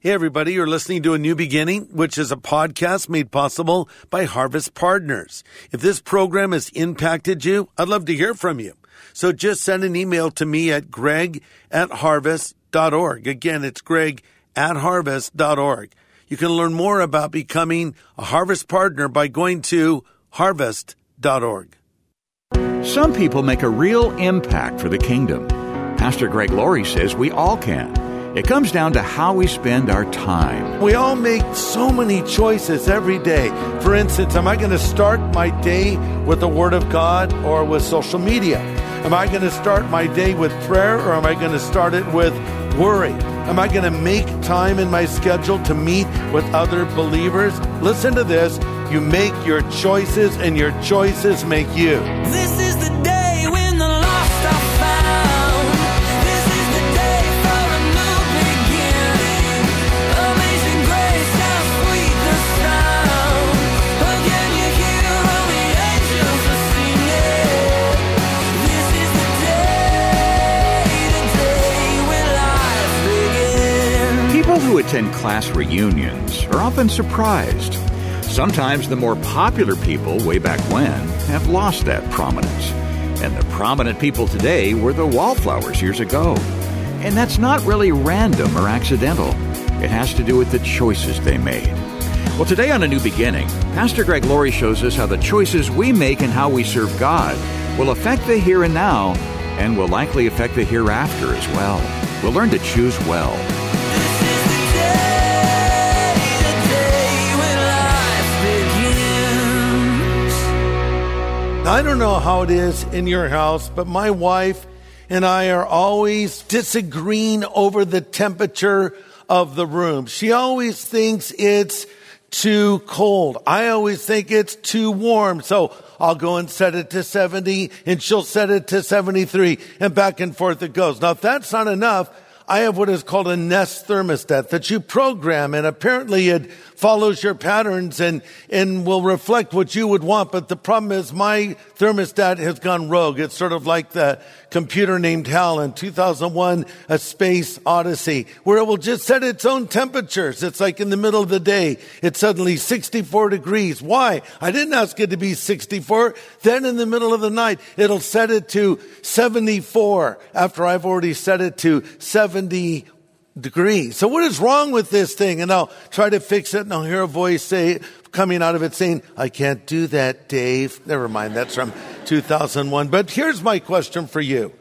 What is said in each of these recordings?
Hey, everybody, you're listening to A New Beginning, which is a podcast made possible by Harvest Partners. If this program has impacted you, I'd love to hear from you. So just send an email to me at greg at harvest.org. Again, it's greg at harvest.org. You can learn more about becoming a Harvest Partner by going to harvest.org. Some people make a real impact for the kingdom. Pastor Greg Laurie says we all can. It comes down to how we spend our time. We all make so many choices every day. For instance, am I going to start my day with the Word of God or with social media? Am I going to start my day with prayer or am I going to start it with worry? Am I going to make time in my schedule to meet with other believers? Listen to this. You make your choices and your choices make you. This is the day attend class reunions are often surprised. Sometimes the more popular people way back when have lost that prominence. And the prominent people today were the wallflowers years ago. And that's not really random or accidental. It has to do with the choices they made. Well, today on A New Beginning, Pastor Greg Laurie shows us how the choices we make and how we serve God will affect the here and now and will likely affect the hereafter as well. We'll learn to choose well. I don't know how it is in your house, but my wife and I are always disagreeing over the temperature of the room. She always thinks it's too cold. I always think it's too warm. So I'll go and set it to 70 and she'll set it to 73 and back and forth it goes. Now, if that's not enough, I have what is called a Nest thermostat that you program and apparently it follows your patterns and, and will reflect what you would want. But the problem is my thermostat has gone rogue. It's sort of like the computer named HAL in 2001, A Space Odyssey, where it will just set its own temperatures. It's like in the middle of the day, it's suddenly 64 degrees. Why? I didn't ask it to be 64. Then in the middle of the night, it'll set it to 74 after I've already set it to 70 degrees. So what is wrong with this thing? And I'll try to fix it and I'll hear a voice say, coming out of it saying, I can't do that, Dave. Never mind. That's from 2001. But here's my question for you.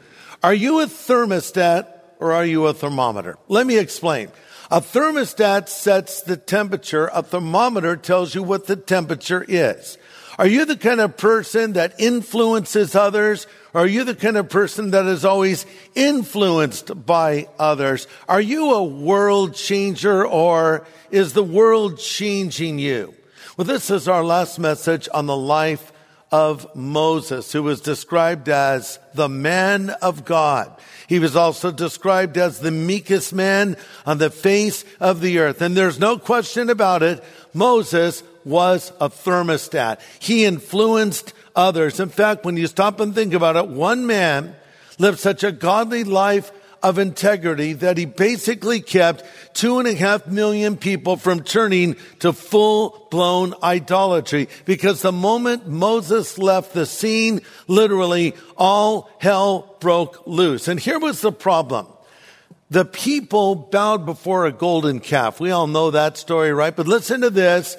Are you a thermostat or are you a thermometer? Let me explain. A thermostat sets the temperature. A thermometer tells you what the temperature is. Are you the kind of person that influences others? Are you the kind of person that is always influenced by others? Are you a world changer or is the world changing you? Well, this is our last message on the life of Moses, who was described as the man of God. He was also described as the meekest man on the face of the earth. And there's no question about it. Moses was a thermostat. He influenced others. In fact, when you stop and think about it, one man lived such a godly life of integrity that he basically kept two and a half million people from turning to full blown idolatry. Because the moment Moses left the scene, literally all hell broke loose. And here was the problem. The people bowed before a golden calf. We all know that story, right? But listen to this.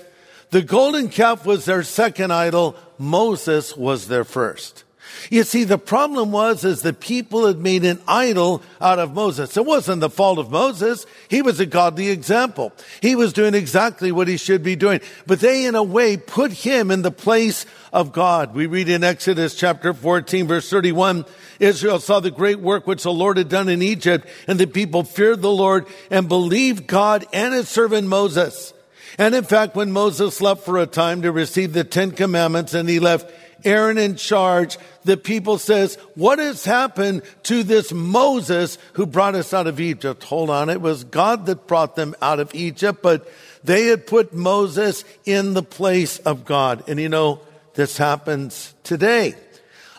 The golden calf was their second idol. Moses was their first. You see, the problem was is the people had made an idol out of Moses. It wasn't the fault of Moses. He was a godly example. He was doing exactly what he should be doing. But they, in a way, put him in the place of God. We read in Exodus chapter 14, verse 31, Israel saw the great work which the Lord had done in Egypt, and the people feared the Lord and believed God and his servant Moses. And in fact, when Moses left for a time to receive the Ten Commandments and he left Aaron in charge, the people says, what has happened to this Moses who brought us out of Egypt? Hold on. It was God that brought them out of Egypt, but they had put Moses in the place of God. And you know, this happens today.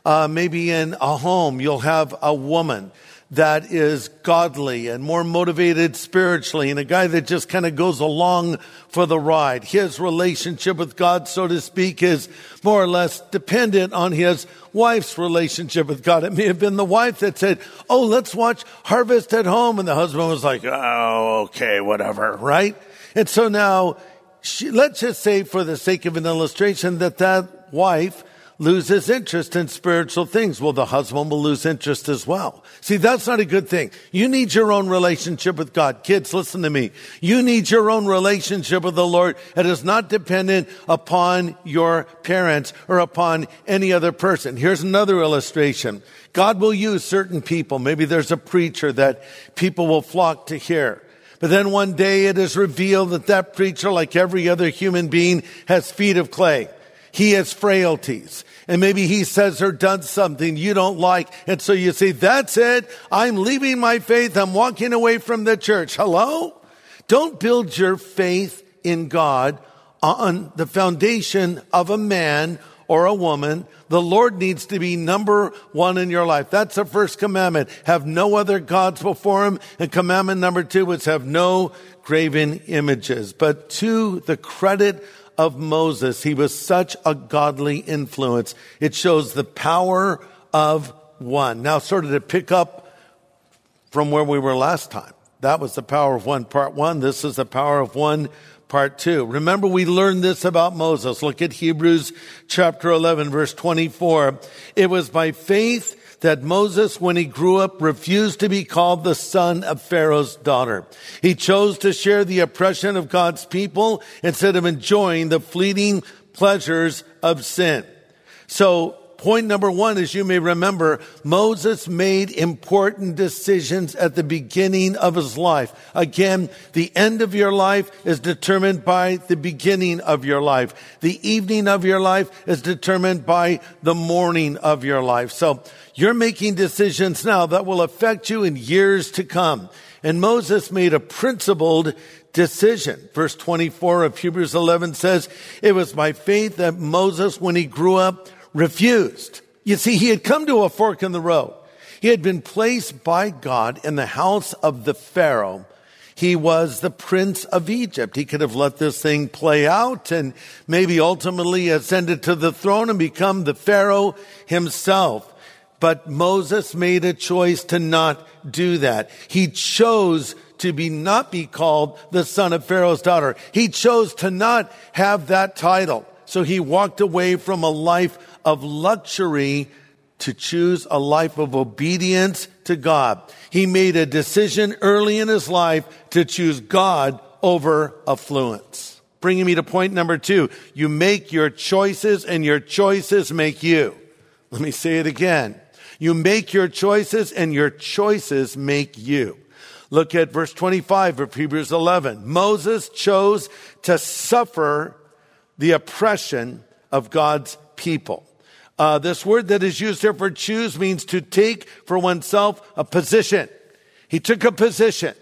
Uh, maybe in a home, you'll have a woman that is godly and more motivated spiritually and a guy that just kind of goes along for the ride. His relationship with God, so to speak, is more or less dependent on his wife's relationship with God. It may have been the wife that said, Oh, let's watch Harvest at Home. And the husband was like, Oh, okay, whatever, right? And so now she, let's just say for the sake of an illustration that that wife loses interest in spiritual things. Well, the husband will lose interest as well. See, that's not a good thing. You need your own relationship with God. Kids, listen to me. You need your own relationship with the Lord. It is not dependent upon your parents or upon any other person. Here's another illustration. God will use certain people. Maybe there's a preacher that people will flock to hear. But then one day it is revealed that that preacher, like every other human being, has feet of clay. He has frailties. And maybe he says or done something you don't like. And so you say, that's it. I'm leaving my faith. I'm walking away from the church. Hello? Don't build your faith in God on the foundation of a man or a woman. The Lord needs to be number one in your life. That's the first commandment. Have no other gods before him. And commandment number two is have no graven images. But to the credit of Moses, he was such a godly influence. It shows the power of one. Now, sort of to pick up from where we were last time. That was the power of one, part one. This is the power of one, part two. Remember, we learned this about Moses. Look at Hebrews chapter 11, verse 24. It was by faith that Moses, when he grew up, refused to be called the son of Pharaoh's daughter. He chose to share the oppression of God's people instead of enjoying the fleeting pleasures of sin. So point number one, as you may remember, Moses made important decisions at the beginning of his life. Again, the end of your life is determined by the beginning of your life. The evening of your life is determined by the morning of your life. So you're making decisions now that will affect you in years to come. And Moses made a principled decision. Verse 24 of Hebrews 11 says, it was by faith that Moses, when he grew up, refused. You see, he had come to a fork in the road. He had been placed by God in the house of the Pharaoh. He was the prince of Egypt. He could have let this thing play out and maybe ultimately ascended to the throne and become the Pharaoh himself. But Moses made a choice to not do that. He chose to be not be called the son of Pharaoh's daughter. He chose to not have that title. So he walked away from a life of luxury to choose a life of obedience to God. He made a decision early in his life to choose God over affluence. Bringing me to point number two. You make your choices and your choices make you. Let me say it again. You make your choices and your choices make you. Look at verse 25 of Hebrews 11. Moses chose to suffer the oppression of God's people. Uh, this word that is used here for choose means to take for oneself a position. He took a position.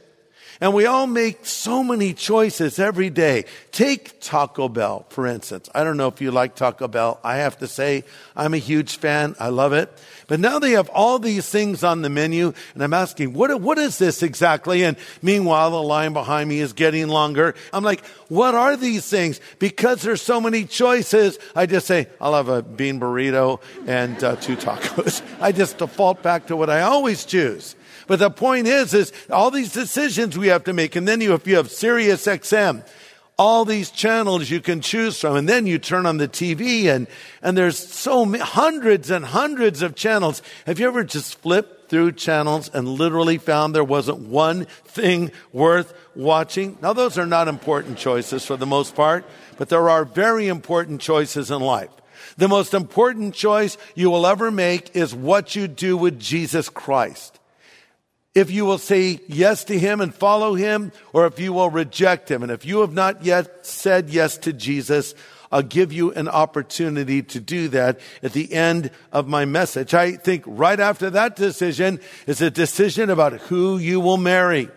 And we all make so many choices every day. Take Taco Bell, for instance. I don't know if you like Taco Bell. I have to say, I'm a huge fan. I love it. But now they have all these things on the menu, and I'm asking, what, what is this exactly? And meanwhile, the line behind me is getting longer. I'm like, what are these things? Because there's so many choices, I just say, I'll have a bean burrito and uh, two tacos. I just default back to what I always choose. But the point is, is all these decisions we have to make. And then you, if you have Sirius XM, all these channels you can choose from. And then you turn on the TV and, and there's so many, hundreds and hundreds of channels. Have you ever just flipped through channels and literally found there wasn't one thing worth watching? Now those are not important choices for the most part, but there are very important choices in life. The most important choice you will ever make is what you do with Jesus Christ if you will say yes to him and follow him, or if you will reject him. And if you have not yet said yes to Jesus, I'll give you an opportunity to do that at the end of my message. I think right after that decision is a decision about who you will marry.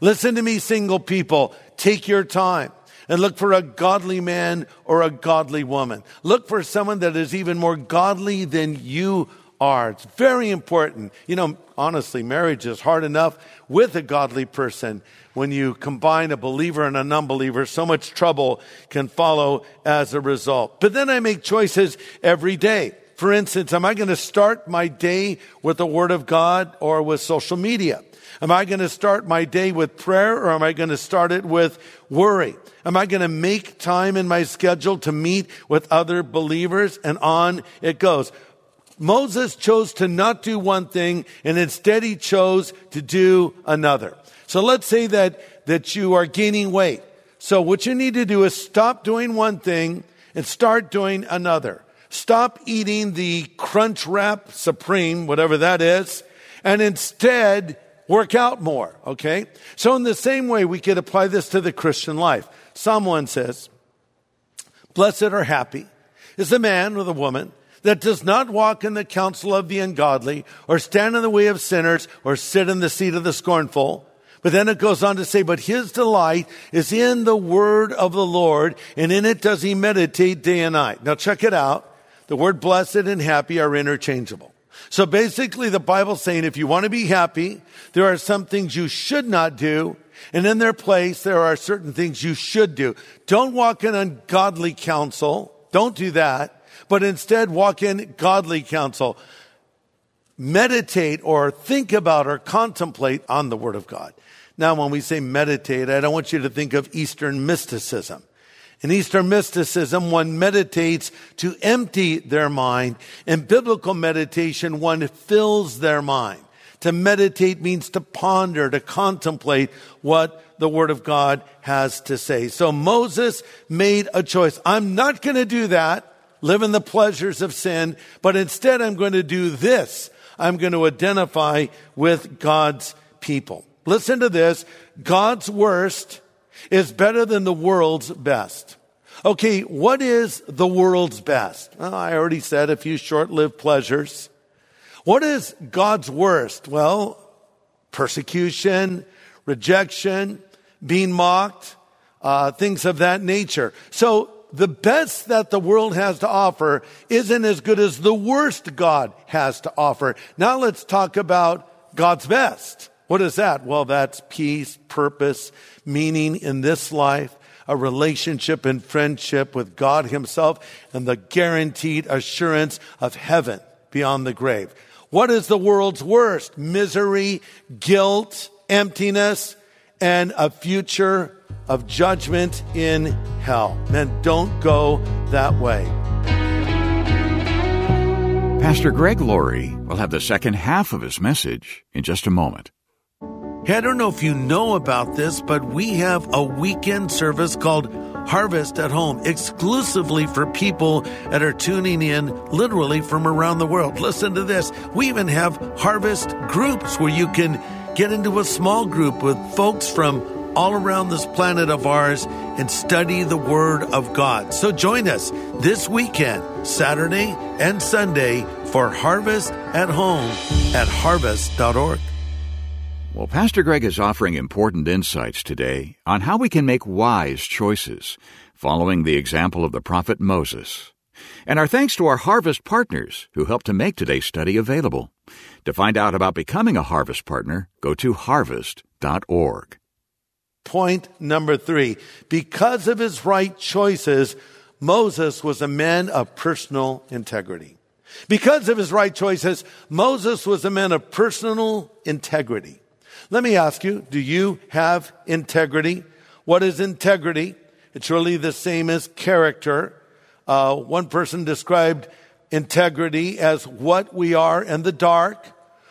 Listen to me, single people. Take your time and look for a godly man or a godly woman. Look for someone that is even more godly than you are. It's very important. You know, honestly, marriage is hard enough with a godly person. When you combine a believer and a non-believer, so much trouble can follow as a result. But then I make choices every day. For instance, am I going to start my day with the Word of God or with social media? Am I going to start my day with prayer or am I going to start it with worry? Am I going to make time in my schedule to meet with other believers? And on it goes. Moses chose to not do one thing and instead he chose to do another. So let's say that, that you are gaining weight. So what you need to do is stop doing one thing and start doing another. Stop eating the Crunchwrap Supreme, whatever that is, and instead work out more, okay? So in the same way, we could apply this to the Christian life. Someone says, blessed or happy is the man or the woman that does not walk in the counsel of the ungodly or stand in the way of sinners or sit in the seat of the scornful. But then it goes on to say, but his delight is in the word of the Lord and in it does he meditate day and night. Now check it out. The word blessed and happy are interchangeable. So basically the Bible's saying if you want to be happy, there are some things you should not do. And in their place, there are certain things you should do. Don't walk in ungodly counsel. Don't do that. But instead walk in godly counsel. Meditate or think about or contemplate on the Word of God. Now, when we say meditate, I don't want you to think of Eastern mysticism. In Eastern mysticism, one meditates to empty their mind. In biblical meditation, one fills their mind. To meditate means to ponder, to contemplate what the Word of God has to say. So Moses made a choice. I'm not going to do that, live in the pleasures of sin, but instead I'm going to do this. I'm going to identify with God's people. Listen to this. God's worst is better than the world's best. Okay, what is the world's best? Well, I already said a few short-lived pleasures. What is God's worst? Well, persecution, rejection, being mocked, uh, things of that nature. So the best that the world has to offer isn't as good as the worst God has to offer. Now let's talk about God's best. What is that? Well, that's peace, purpose, meaning in this life, a relationship and friendship with God himself, and the guaranteed assurance of heaven beyond the grave. What is the world's worst? Misery, guilt, emptiness, and a future of judgment in hell. Men, don't go that way. Pastor Greg Laurie will have the second half of his message in just a moment. Hey, I don't know if you know about this, but we have a weekend service called Harvest at Home exclusively for people that are tuning in literally from around the world. Listen to this. We even have harvest groups where you can get into a small group with folks from all around this planet of ours and study the Word of God. So join us this weekend, Saturday and Sunday, for Harvest at Home at harvest.org. Well, Pastor Greg is offering important insights today on how we can make wise choices, following the example of the prophet Moses. And our thanks to our Harvest partners who helped to make today's study available. To find out about becoming a Harvest partner, go to harvest.org. Point number three. Because of his right choices, Moses was a man of personal integrity. Because of his right choices, Moses was a man of personal integrity. Let me ask you, do you have integrity? What is integrity? It's really the same as character. Uh, one person described integrity as what we are in the dark,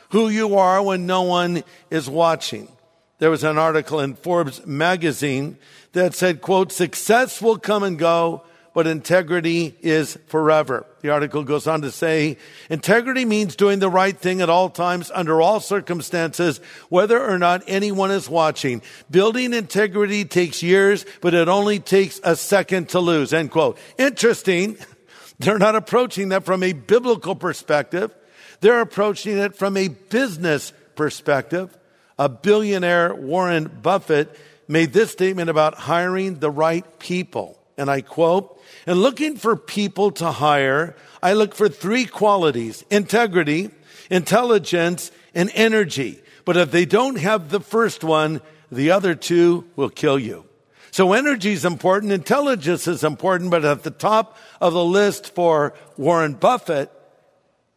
who you are when no one is watching. There was an article in Forbes magazine that said, quote, success will come and go, but integrity is forever. The article goes on to say, integrity means doing the right thing at all times, under all circumstances, whether or not anyone is watching. Building integrity takes years, but it only takes a second to lose, end quote. Interesting. They're not approaching that from a biblical perspective. They're approaching it from a business perspective. A billionaire, Warren Buffett, made this statement about hiring the right people. and I quote, in looking for people to hire, I look for three qualities, integrity, intelligence, and energy. But if they don't have the first one, the other two will kill you. So energy is important, intelligence is important, but at the top of the list for Warren Buffett,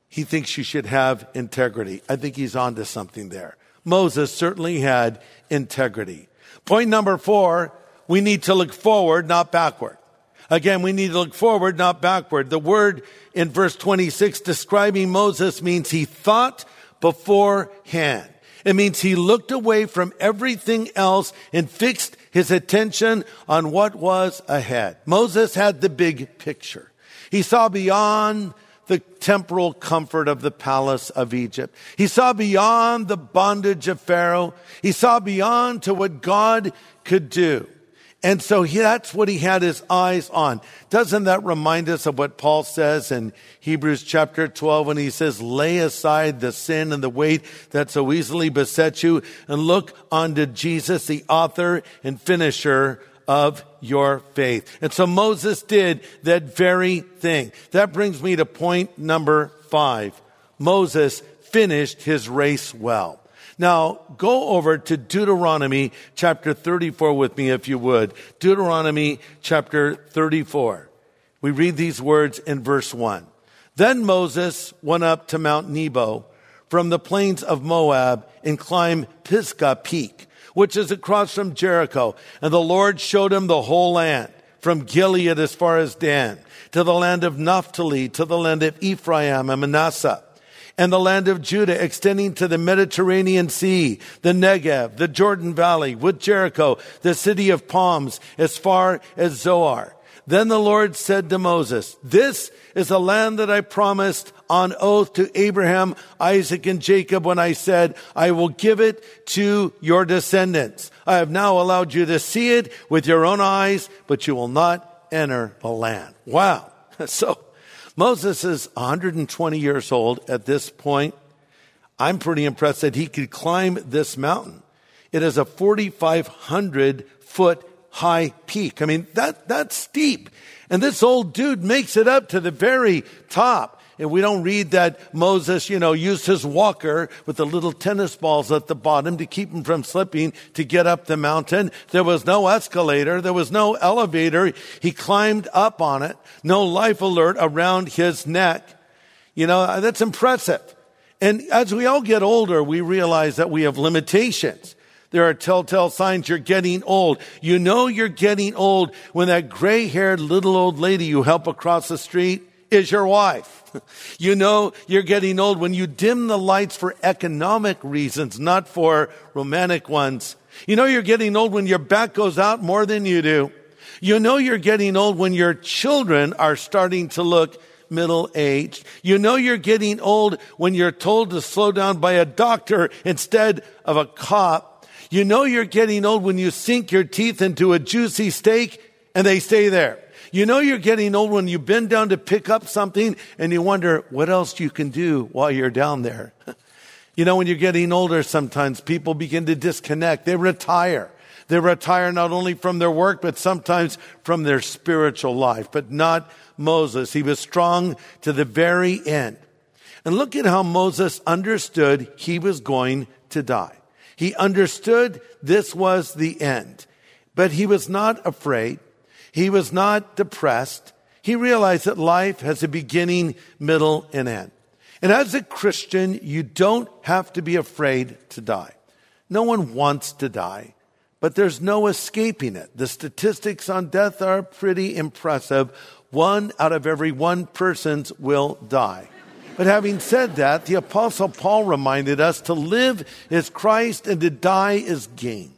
he thinks you should have integrity. I think he's onto something there. Moses certainly had integrity. Point number four, we need to look forward, not backward. Again, we need to look forward, not backward. The word in verse 26 describing Moses means he thought beforehand. It means he looked away from everything else and fixed his attention on what was ahead. Moses had the big picture. He saw beyond the temporal comfort of the palace of Egypt. He saw beyond the bondage of Pharaoh. He saw beyond to what God could do. And so he, that's what he had his eyes on. Doesn't that remind us of what Paul says in Hebrews chapter 12 when he says, lay aside the sin and the weight that so easily besets you and look unto Jesus, the author and finisher of your faith. And so Moses did that very thing. That brings me to point number five. Moses finished his race well. Now, go over to Deuteronomy chapter 34 with me, if you would. Deuteronomy chapter 34. We read these words in verse 1. Then Moses went up to Mount Nebo from the plains of Moab and climbed Pisgah Peak, which is across from Jericho. And the Lord showed him the whole land, from Gilead as far as Dan, to the land of Naphtali, to the land of Ephraim and Manasseh and the land of Judah extending to the Mediterranean Sea, the Negev, the Jordan Valley, with Jericho, the city of palms, as far as Zoar. Then the Lord said to Moses, this is the land that I promised on oath to Abraham, Isaac, and Jacob when I said, I will give it to your descendants. I have now allowed you to see it with your own eyes, but you will not enter the land. Wow. So, Moses is 120 years old at this point. I'm pretty impressed that he could climb this mountain. It is a 4,500 foot high peak. I mean, that, that's steep. And this old dude makes it up to the very top. And we don't read that Moses, you know, used his walker with the little tennis balls at the bottom to keep him from slipping to get up the mountain. There was no escalator. There was no elevator. He climbed up on it. No life alert around his neck. You know, that's impressive. And as we all get older, we realize that we have limitations. There are telltale signs you're getting old. You know you're getting old when that gray haired little old lady you help across the street is your wife. You know you're getting old when you dim the lights for economic reasons, not for romantic ones. You know you're getting old when your back goes out more than you do. You know you're getting old when your children are starting to look middle aged. You know you're getting old when you're told to slow down by a doctor instead of a cop. You know you're getting old when you sink your teeth into a juicy steak and they stay there. You know you're getting old when you bend down to pick up something and you wonder what else you can do while you're down there. You know, when you're getting older, sometimes people begin to disconnect. They retire. They retire not only from their work, but sometimes from their spiritual life. But not Moses. He was strong to the very end. And look at how Moses understood he was going to die. He understood this was the end, but he was not afraid. He was not depressed. He realized that life has a beginning, middle, and end. And as a Christian, you don't have to be afraid to die. No one wants to die, but there's no escaping it. The statistics on death are pretty impressive. One out of every one persons will die. But having said that, the apostle Paul reminded us to live is Christ and to die is gain.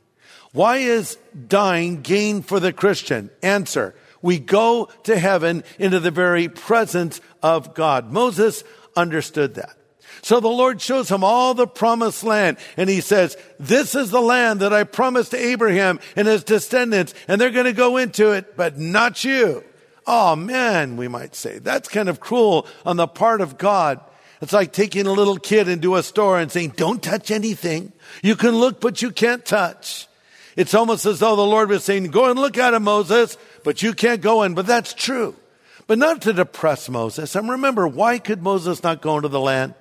Why is dying gain for the Christian? Answer. We go to heaven into the very presence of God. Moses understood that. So the Lord shows him all the promised land and he says, this is the land that I promised to Abraham and his descendants and they're going to go into it, but not you. Oh man, we might say. That's kind of cruel on the part of God. It's like taking a little kid into a store and saying, don't touch anything. You can look, but you can't touch. It's almost as though the Lord was saying, go and look at him, Moses, but you can't go in. But that's true. But not to depress Moses. And remember, why could Moses not go into the land?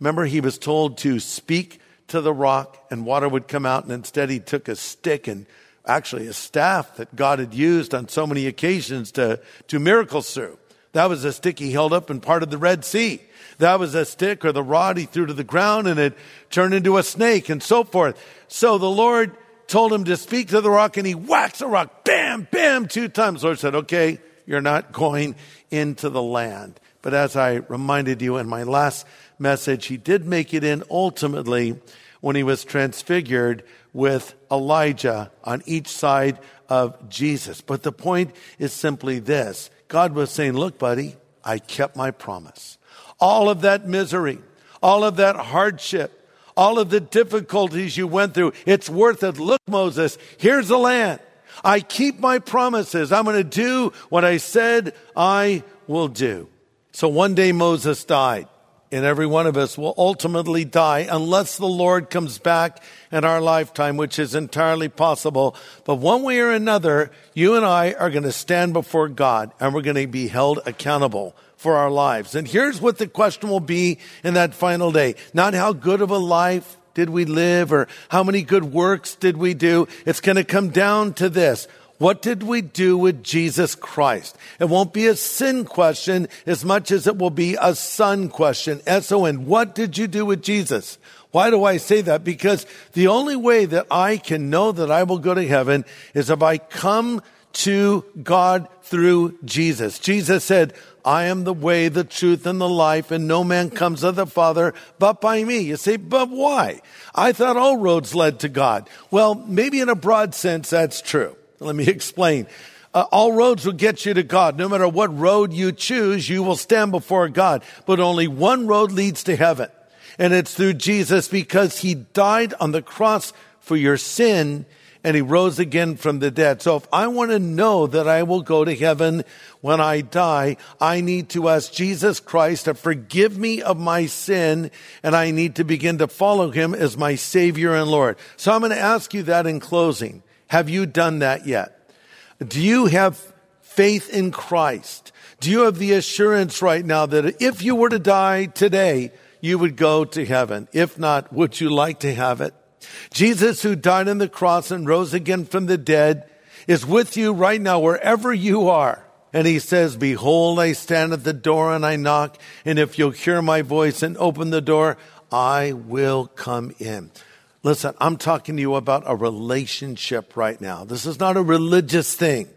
Remember, he was told to speak to the rock and water would come out. And instead he took a stick and actually a staff that God had used on so many occasions to do miracles through. That was a stick he held up in part of the Red Sea. That was a stick or the rod he threw to the ground and it turned into a snake and so forth. So the Lord told him to speak to the rock and he whacks the rock. Bam, bam, two times. The Lord said, okay, you're not going into the land. But as I reminded you in my last message, he did make it in ultimately when he was transfigured with Elijah on each side of Jesus. But the point is simply this. God was saying, look, buddy, I kept my promise. All of that misery, all of that hardship, all of the difficulties you went through, it's worth it. Look, Moses, here's the land. I keep my promises. I'm going to do what I said I will do. So one day Moses died and every one of us will ultimately die unless the Lord comes back in our lifetime, which is entirely possible. But one way or another, you and I are going to stand before God and we're going to be held accountable for our lives. And here's what the question will be in that final day. Not how good of a life did we live or how many good works did we do. It's going to come down to this. What did we do with Jesus Christ? It won't be a sin question as much as it will be a son question. S-O-N. What did you do with Jesus? Why do I say that? Because the only way that I can know that I will go to heaven is if I come to God through Jesus. Jesus said, I am the way, the truth, and the life, and no man comes to the Father but by me. You say, but why? I thought all roads led to God. Well, maybe in a broad sense, that's true. Let me explain. Uh, all roads will get you to God. No matter what road you choose, you will stand before God. But only one road leads to heaven. And it's through Jesus because he died on the cross for your sin and he rose again from the dead. So if I want to know that I will go to heaven when I die, I need to ask Jesus Christ to forgive me of my sin and I need to begin to follow him as my savior and Lord. So I'm going to ask you that in closing. Have you done that yet? Do you have faith in Christ? Do you have the assurance right now that if you were to die today, you would go to heaven? If not, would you like to have it? Jesus, who died on the cross and rose again from the dead, is with you right now, wherever you are. And he says, Behold, I stand at the door and I knock, and if you'll hear my voice and open the door, I will come in. Listen, I'm talking to you about a relationship right now. This is not a religious thing.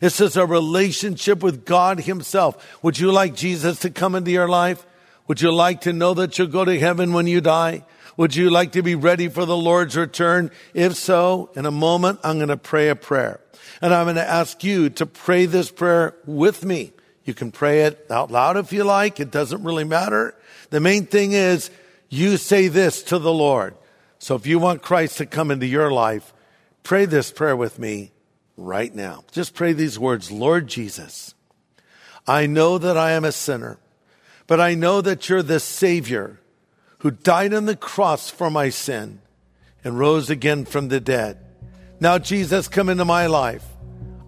This is a relationship with God himself. Would you like Jesus to come into your life? Would you like to know that you'll go to heaven when you die? Would you like to be ready for the Lord's return? If so, in a moment, I'm going to pray a prayer. And I'm going to ask you to pray this prayer with me. You can pray it out loud if you like. It doesn't really matter. The main thing is you say this to the Lord. So if you want Christ to come into your life, pray this prayer with me right now. Just pray these words, Lord Jesus, I know that I am a sinner, but I know that you're the Savior who died on the cross for my sin and rose again from the dead. Now, Jesus, come into my life.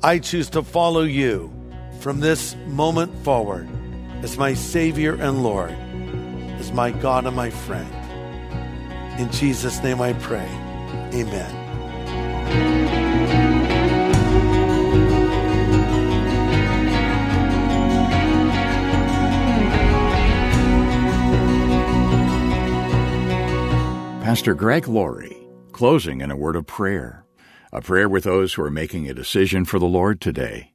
I choose to follow you from this moment forward as my Savior and Lord, as my God and my friend. In Jesus' name I pray. Amen. Pastor Greg Laurie, closing in a word of prayer, a prayer with those who are making a decision for the Lord today.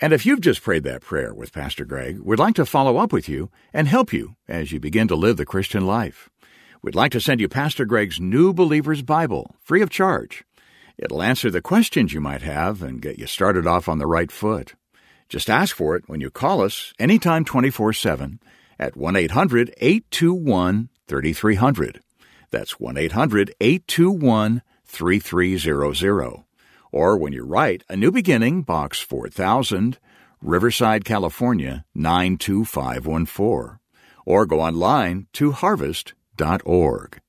And if you've just prayed that prayer with Pastor Greg, we'd like to follow up with you and help you as you begin to live the Christian life. We'd like to send you Pastor Greg's New Believer's Bible, free of charge. It'll answer the questions you might have and get you started off on the right foot. Just ask for it when you call us anytime 24 7 at 1 800 821 3300. That's 1 800 821 3300. Or when you write A New Beginning, Box 4000, Riverside, California 92514. Or go online to harvest.org.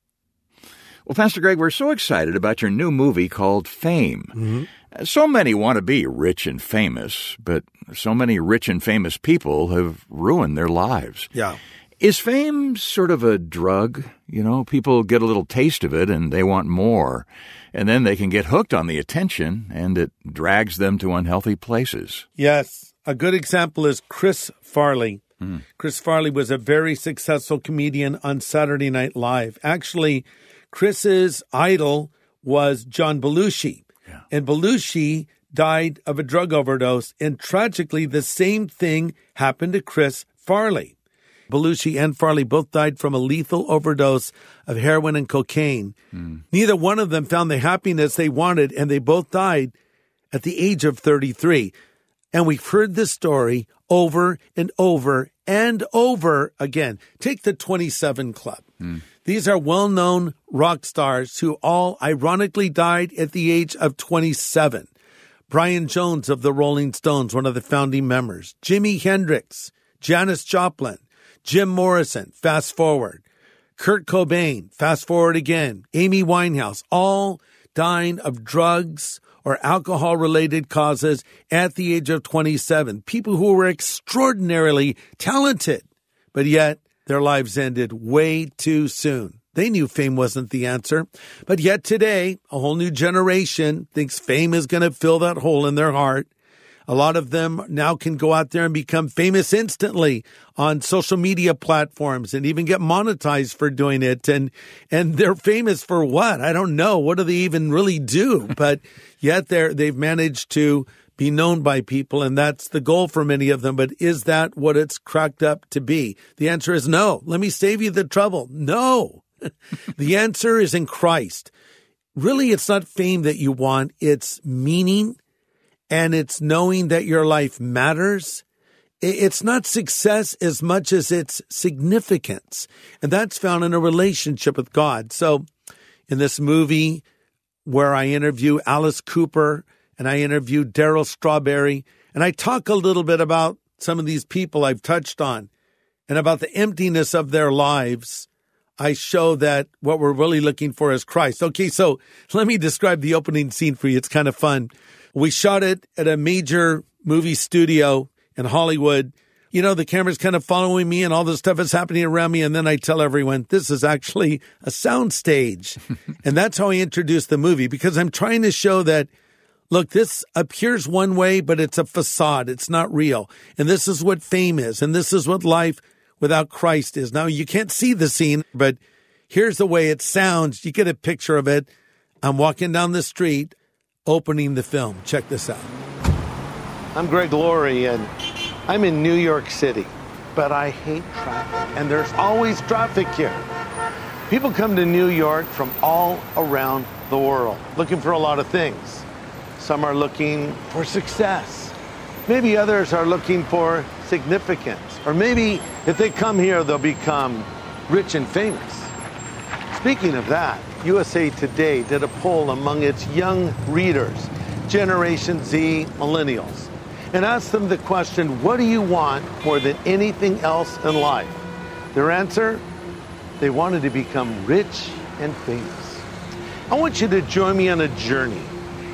Well, Pastor Greg, we're so excited about your new movie called Fame. Mm-hmm. So many want to be rich and famous, but so many rich and famous people have ruined their lives. Yeah. Is fame sort of a drug? You know, people get a little taste of it and they want more. And then they can get hooked on the attention and it drags them to unhealthy places. Yes. A good example is Chris Farley. Chris Farley was a very successful comedian on Saturday Night Live. Actually, Chris's idol was John Belushi. And Belushi died of a drug overdose. And tragically, the same thing happened to Chris Farley. Belushi and Farley both died from a lethal overdose of heroin and cocaine. Hmm. Neither one of them found the happiness they wanted, and they both died at the age of 33. And we've heard this story over and over and over again. Take the 27 Club. Hmm. These are well known rock stars who all ironically died at the age of 27. Brian Jones of the Rolling Stones, one of the founding members, Jimi Hendrix, Janis Joplin, Jim Morrison, fast forward, Kurt Cobain, fast forward again, Amy Winehouse, all dying of drugs or alcohol related causes at the age of 27. People who were extraordinarily talented, but yet their lives ended way too soon. They knew fame wasn't the answer, but yet today, a whole new generation thinks fame is going to fill that hole in their heart. A lot of them now can go out there and become famous instantly on social media platforms and even get monetized for doing it. And, and they're famous for what? I don't know. What do they even really do? But yet they're, they've managed to be known by people. And that's the goal for many of them. But is that what it's cracked up to be? The answer is no. Let me save you the trouble. No. the answer is in Christ. Really, it's not fame that you want. It's meaning and it's knowing that your life matters. It's not success as much as it's significance. And that's found in a relationship with God. So in this movie where I interview Alice Cooper and I interview Darryl Strawberry, and I talk a little bit about some of these people I've touched on and about the emptiness of their lives. I show that what we're really looking for is Christ. Okay, so let me describe the opening scene for you. It's kind of fun. We shot it at a major movie studio in Hollywood. You know, the camera's kind of following me and all this stuff is happening around me. And then I tell everyone this is actually a sound stage. and that's how I introduce the movie because I'm trying to show that Look, this appears one way, but it's a facade. It's not real. And this is what fame is. And this is what life without Christ is. Now, you can't see the scene, but here's the way it sounds. You get a picture of it. I'm walking down the street, opening the film. Check this out. I'm Greg Laurie, and I'm in New York City, but I hate traffic. And there's always traffic here. People come to New York from all around the world looking for a lot of things. Some are looking for success. Maybe others are looking for significance. Or maybe if they come here, they'll become rich and famous. Speaking of that, USA Today did a poll among its young readers, Generation Z millennials, and asked them the question what do you want more than anything else in life? Their answer? They wanted to become rich and famous. I want you to join me on a journey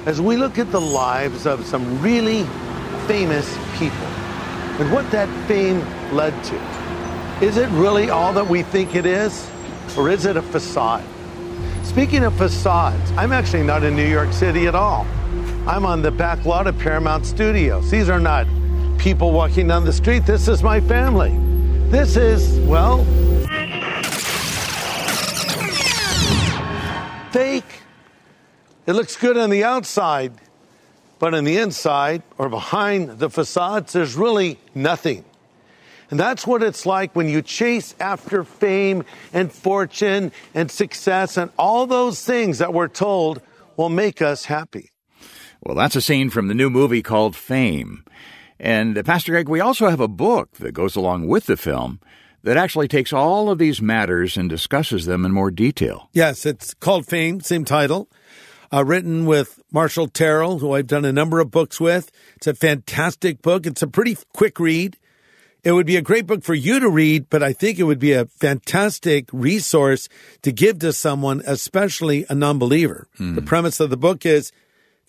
as we look at the lives of some really famous people and what that fame led to. Is it really all that we think it is? Or is it a facade? Speaking of facades, I'm actually not in New York City at all. I'm on the back lot of Paramount Studios. These are not people walking down the street. This is my family. This is, well, fake. It looks good on the outside, but on the inside or behind the facades, there's really nothing. And that's what it's like when you chase after fame and fortune and success and all those things that we're told will make us happy. Well, that's a scene from the new movie called Fame. And uh, Pastor Greg, we also have a book that goes along with the film that actually takes all of these matters and discusses them in more detail. Yes, it's called Fame, same title. Uh, written with Marshall Terrill, who I've done a number of books with. It's a fantastic book. It's a pretty quick read. It would be a great book for you to read, but I think it would be a fantastic resource to give to someone, especially a non-believer. Hmm. The premise of the book is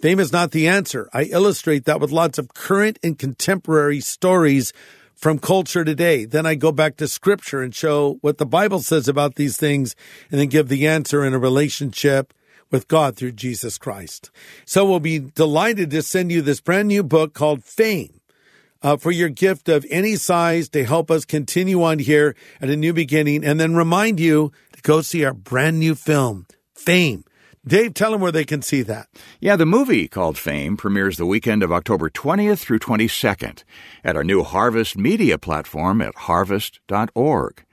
fame is not the answer. I illustrate that with lots of current and contemporary stories from culture today. Then I go back to scripture and show what the Bible says about these things and then give the answer in a relationship with God through Jesus Christ. So we'll be delighted to send you this brand new book called Fame uh, for your gift of any size to help us continue on here at a new beginning and then remind you to go see our brand new film, Fame. Dave, tell them where they can see that. Yeah, the movie called Fame premieres the weekend of October 20th through 22nd at our new Harvest Media platform at harvest.org.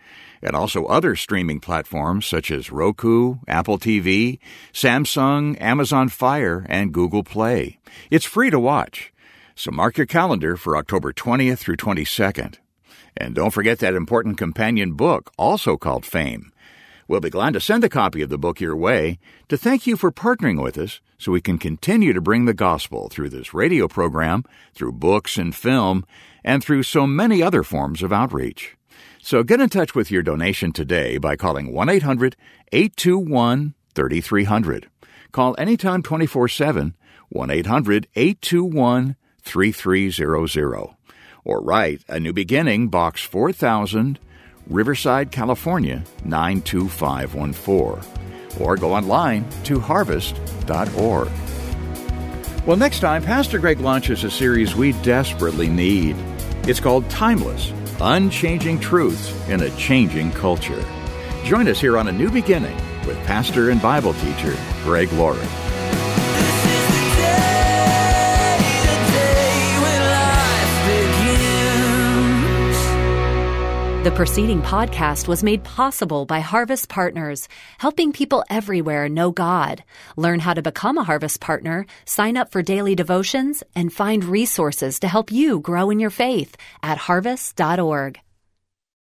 And also other streaming platforms such as Roku, Apple TV, Samsung, Amazon Fire, and Google Play. It's free to watch. So mark your calendar for October 20th through 22nd. And don't forget that important companion book, also called Fame. We'll be glad to send a copy of the book your way to thank you for partnering with us so we can continue to bring the gospel through this radio program, through books and film, and through so many other forms of outreach. So get in touch with your donation today by calling 1 800 821 3300. Call anytime 24 7 1 800 821 3300. Or write A New Beginning, Box 4000, Riverside, California 92514. Or go online to harvest.org. Well, next time, Pastor Greg launches a series we desperately need. It's called Timeless Unchanging Truths in a Changing Culture. Join us here on A New Beginning with pastor and Bible teacher Greg Laurie. The preceding podcast was made possible by Harvest Partners, helping people everywhere know God. Learn how to become a Harvest Partner, sign up for daily devotions, and find resources to help you grow in your faith at harvest.org.